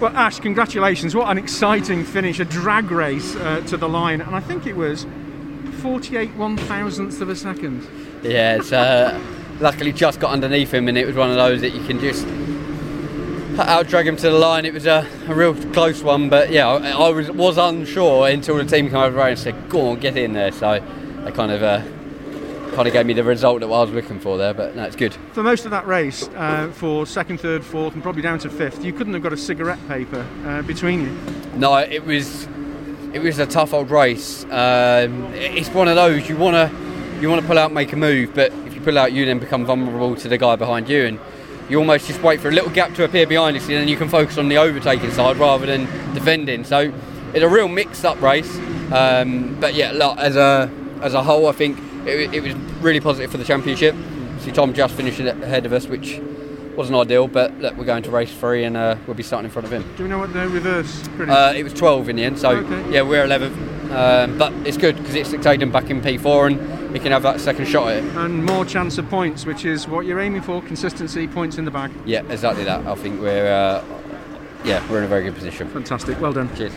Well, Ash, congratulations. What an exciting finish. A drag race uh, to the line. And I think it was 48 one thousandths of a second. Yeah, it's uh, luckily just got underneath him, and it was one of those that you can just out drag him to the line. It was a, a real close one, but yeah, I, I was was unsure until the team came over and said, "Go on, get in there." So they kind of uh, kind of gave me the result that I was looking for there. But no, it's good. For most of that race, uh, for second, third, fourth, and probably down to fifth, you couldn't have got a cigarette paper uh, between you. No, it was it was a tough old race. Um, it's one of those you want to you want to pull out, make a move, but if you pull out, you then become vulnerable to the guy behind you, and you almost just wait for a little gap to appear behind you, and then you can focus on the overtaking side rather than defending. So it's a real mixed-up race. Um, but yeah, look, as a as a whole, I think it, it was really positive for the championship. See, Tom just finished ahead of us, which wasn't ideal, but look, we're going to race three and uh, we'll be starting in front of him. Do we know what the reverse? Uh, it was 12 in the end, so Okay. yeah, we're 11. Um, but it's good because it's Tatum back in P4 and we can have that second shot at it. And more chance of points, which is what you're aiming for consistency, points in the bag. Yeah, exactly that. I think we're uh, yeah we're in a very good position. Fantastic. Well done. Cheers.